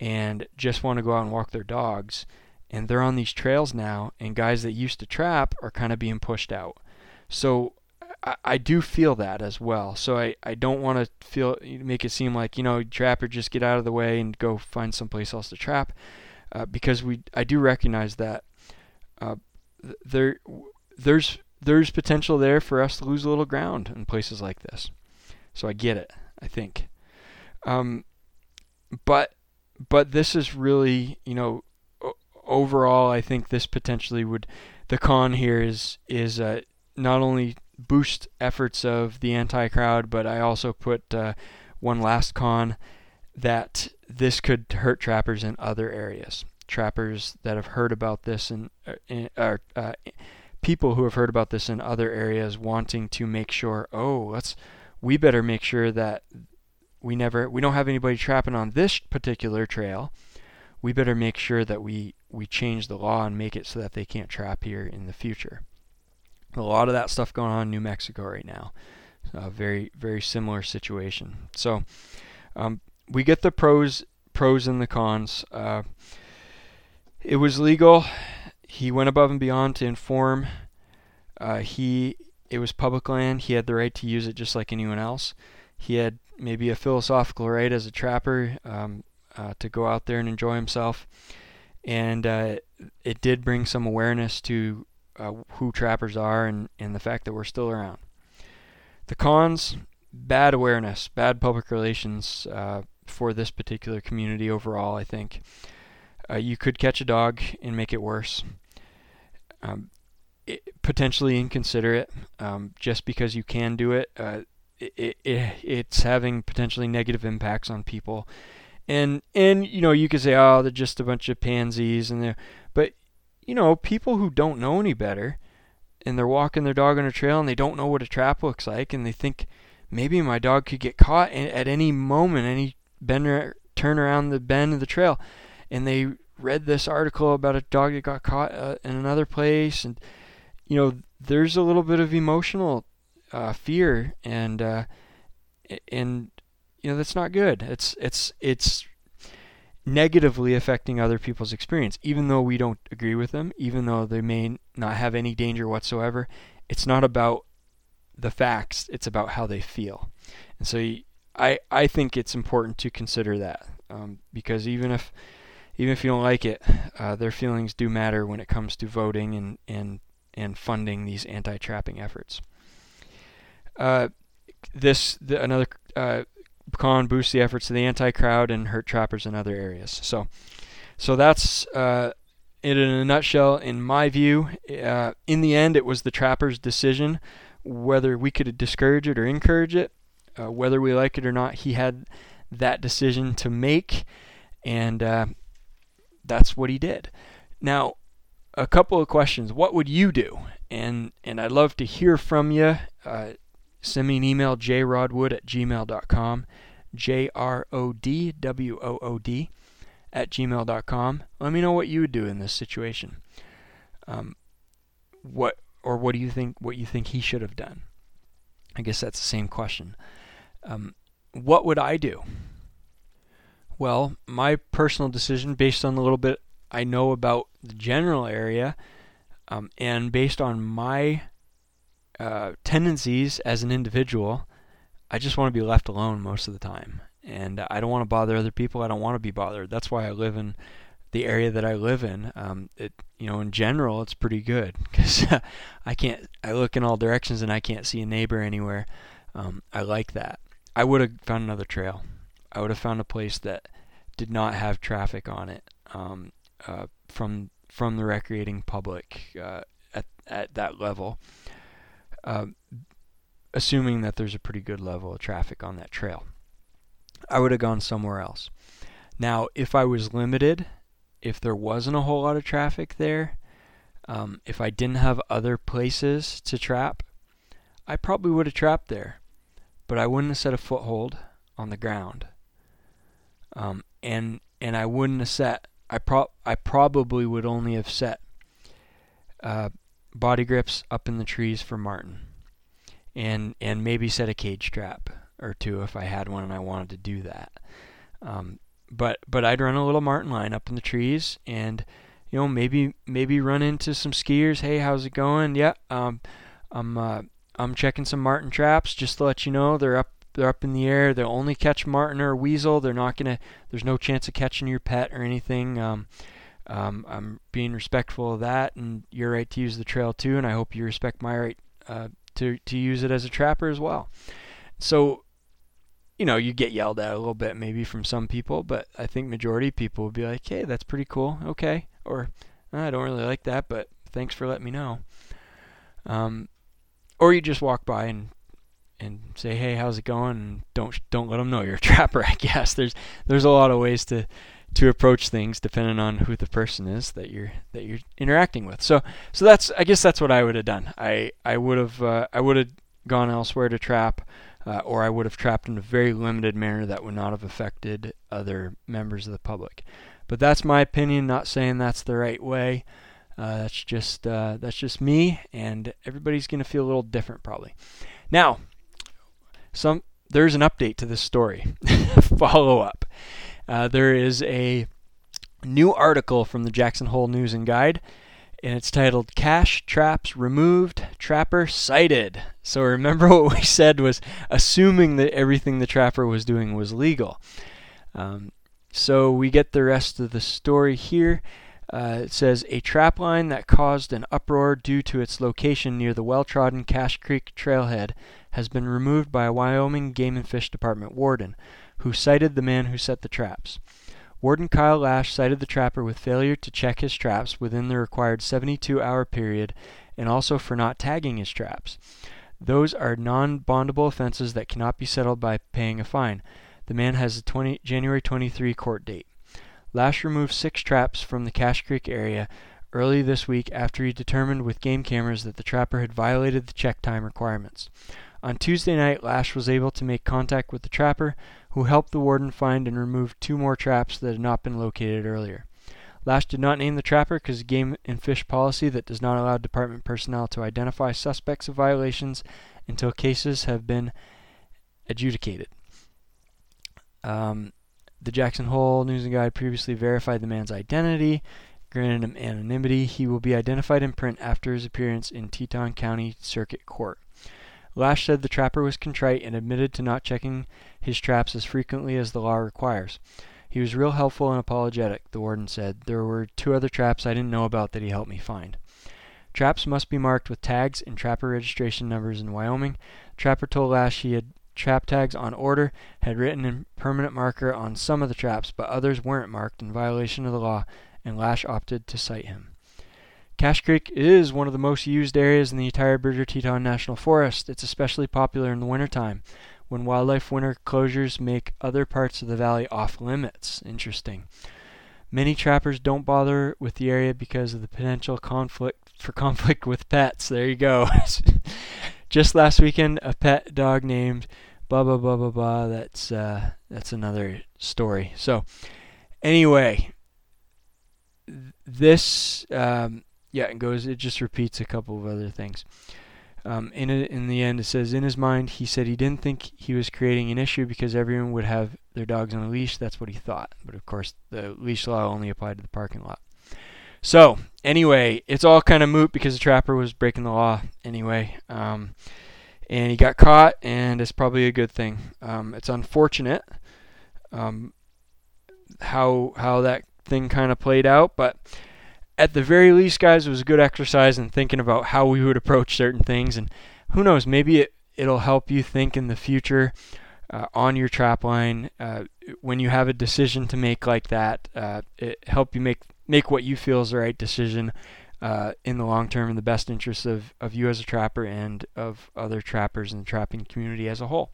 and just want to go out and walk their dogs. And they're on these trails now, and guys that used to trap are kind of being pushed out. So I, I do feel that as well. So I, I don't want to feel make it seem like you know trapper just get out of the way and go find someplace else to trap, uh, because we I do recognize that uh, there there's there's potential there for us to lose a little ground in places like this. So I get it. I think. Um, but but this is really, you know, overall, I think this potentially would, the con here is is uh, not only boost efforts of the anti-crowd, but I also put uh, one last con that this could hurt trappers in other areas. Trappers that have heard about this and uh, uh, people who have heard about this in other areas wanting to make sure, oh, let's we better make sure that we never we don't have anybody trapping on this particular trail. We better make sure that we we change the law and make it so that they can't trap here in the future. A lot of that stuff going on in New Mexico right now. A very very similar situation. So um, we get the pros pros and the cons. Uh, it was legal. He went above and beyond to inform. Uh, he it was public land. He had the right to use it just like anyone else. He had maybe a philosophical right as a trapper um, uh, to go out there and enjoy himself. And uh, it did bring some awareness to uh, who trappers are and, and the fact that we're still around. The cons bad awareness, bad public relations uh, for this particular community overall, I think. Uh, you could catch a dog and make it worse. Um, it, potentially inconsiderate um, just because you can do it. It, it, it's having potentially negative impacts on people. And and you know you could say oh they're just a bunch of pansies and they're but you know people who don't know any better and they're walking their dog on a trail and they don't know what a trap looks like and they think maybe my dog could get caught at any moment any bend or turn around the bend of the trail and they read this article about a dog that got caught uh, in another place and you know there's a little bit of emotional uh, fear and uh, and you know that's not good. It's it's it's negatively affecting other people's experience, even though we don't agree with them, even though they may not have any danger whatsoever. It's not about the facts; it's about how they feel. And so I I think it's important to consider that um, because even if even if you don't like it, uh, their feelings do matter when it comes to voting and and and funding these anti-trapping efforts. Uh, this the, another uh, con boosts the efforts of the anti-crowd and hurt trappers in other areas. So, so that's uh, in a nutshell, in my view, uh, in the end, it was the trapper's decision whether we could discourage it or encourage it, uh, whether we like it or not. He had that decision to make, and uh, that's what he did. Now, a couple of questions. What would you do? And and I'd love to hear from you. Send me an email, jrodwood at gmail.com, J R O D W O O D at gmail.com. Let me know what you would do in this situation. Um, what or what do you think? What you think he should have done? I guess that's the same question. Um, what would I do? Well, my personal decision, based on the little bit I know about the general area, um, and based on my uh, tendencies as an individual, I just want to be left alone most of the time. And I don't want to bother other people. I don't want to be bothered. That's why I live in the area that I live in. Um, it, you know, in general, it's pretty good because I can't. I look in all directions and I can't see a neighbor anywhere. Um, I like that. I would have found another trail. I would have found a place that did not have traffic on it um, uh, from from the recreating public uh, at at that level. Uh, assuming that there's a pretty good level of traffic on that trail, I would have gone somewhere else. Now, if I was limited, if there wasn't a whole lot of traffic there, um, if I didn't have other places to trap, I probably would have trapped there, but I wouldn't have set a foothold on the ground. Um, and and I wouldn't have set. I pro I probably would only have set uh, body grips up in the trees for marten, and and maybe set a cage trap or two if I had one and I wanted to do that. Um, but but I'd run a little marten line up in the trees and you know maybe maybe run into some skiers. Hey, how's it going? Yeah, um, I'm uh, I'm checking some marten traps just to let you know they're up they're up in the air. They'll only catch marten or weasel. They're not gonna. There's no chance of catching your pet or anything. Um, um, I'm being respectful of that, and your right to use the trail too. And I hope you respect my right uh, to to use it as a trapper as well. So, you know, you get yelled at a little bit maybe from some people, but I think majority of people would be like, "Hey, that's pretty cool. Okay," or "I don't really like that, but thanks for letting me know." Um, or you just walk by and and say, "Hey, how's it going?" And don't don't let them know you're a trapper. I guess there's there's a lot of ways to to approach things depending on who the person is that you're that you're interacting with. So so that's I guess that's what I would have done. I I would have uh, I would have gone elsewhere to trap. Uh, or I would have trapped in a very limited manner that would not have affected other members of the public. But that's my opinion. Not saying that's the right way. Uh, that's just uh, that's just me, and everybody's gonna feel a little different probably. Now, some there's an update to this story. Follow up. Uh, there is a new article from the Jackson Hole News and Guide, and it's titled "Cache Traps Removed, Trapper Cited." So remember what we said was assuming that everything the trapper was doing was legal. Um, so we get the rest of the story here. Uh, it says a trap line that caused an uproar due to its location near the well-trodden Cache Creek trailhead has been removed by a Wyoming Game and Fish Department warden, who cited the man who set the traps. Warden Kyle Lash cited the trapper with failure to check his traps within the required 72 hour period and also for not tagging his traps. Those are non bondable offenses that cannot be settled by paying a fine. The man has a 20, January 23 court date. Lash removed six traps from the Cache Creek area early this week after he determined with game cameras that the trapper had violated the check time requirements. On Tuesday night, Lash was able to make contact with the trapper, who helped the warden find and remove two more traps that had not been located earlier. Lash did not name the trapper because of game and fish policy that does not allow department personnel to identify suspects of violations until cases have been adjudicated. Um, the Jackson Hole News and Guide previously verified the man's identity, granted him anonymity. He will be identified in print after his appearance in Teton County Circuit Court. Lash said the trapper was contrite and admitted to not checking his traps as frequently as the law requires. He was real helpful and apologetic, the warden said. There were two other traps I didn't know about that he helped me find. Traps must be marked with tags and trapper registration numbers in Wyoming. Trapper told Lash he had trap tags on order, had written in permanent marker on some of the traps, but others weren't marked in violation of the law and Lash opted to cite him. Cache Creek is one of the most used areas in the entire Bridger Teton National Forest. It's especially popular in the wintertime when wildlife winter closures make other parts of the valley off limits. Interesting. Many trappers don't bother with the area because of the potential conflict for conflict with pets. There you go. Just last weekend, a pet dog named blah blah blah blah blah. That's uh, that's another story. So, anyway, this um, yeah, it goes. It just repeats a couple of other things. Um, in a, in the end, it says in his mind, he said he didn't think he was creating an issue because everyone would have their dogs on a leash. That's what he thought. But of course, the leash law only applied to the parking lot. So anyway, it's all kind of moot because the trapper was breaking the law anyway, um, and he got caught, and it's probably a good thing. Um, it's unfortunate um, how how that thing kind of played out, but at the very least, guys, it was a good exercise in thinking about how we would approach certain things. And who knows, maybe it, it'll help you think in the future uh, on your trap line uh, when you have a decision to make like that. Uh, it help you make make what you feel is the right decision uh, in the long term in the best interest of, of you as a trapper and of other trappers in the trapping community as a whole.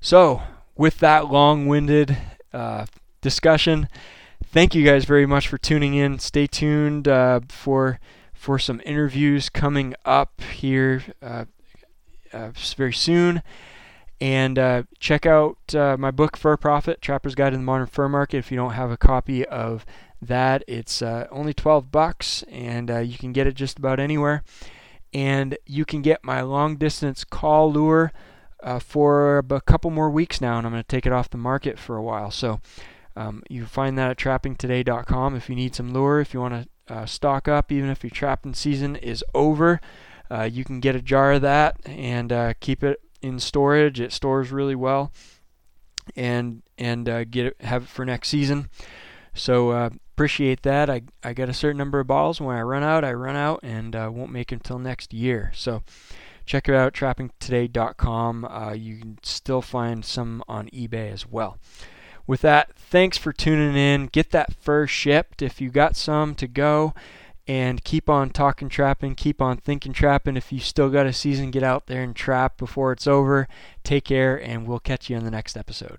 So, with that long-winded uh, discussion thank you guys very much for tuning in. Stay tuned uh, for for some interviews coming up here uh, uh, very soon. And uh, check out uh, my book, Fur Profit Trapper's Guide to the Modern Fur Market. If you don't have a copy of that, it's uh, only 12 bucks, and you can get it just about anywhere. And you can get my long distance call lure for a couple more weeks now, and I'm going to take it off the market for a while. So um, you find that at trappingtoday.com if you need some lure, if you want to uh, stock up, even if your trapping season is over. Uh, you can get a jar of that and uh, keep it in storage. It stores really well, and and uh, get it, have it for next season. So uh, appreciate that. I I got a certain number of bottles. When I run out, I run out, and uh, won't make until next year. So check it out, trappingtoday.com. You can still find some on eBay as well with that, thanks for tuning in. Get that fur shipped if you got some to go. And keep on talking trapping, keep on thinking trapping. If you still got a season, get out there and trap before it's over. Take care, and we'll catch you in the next episode.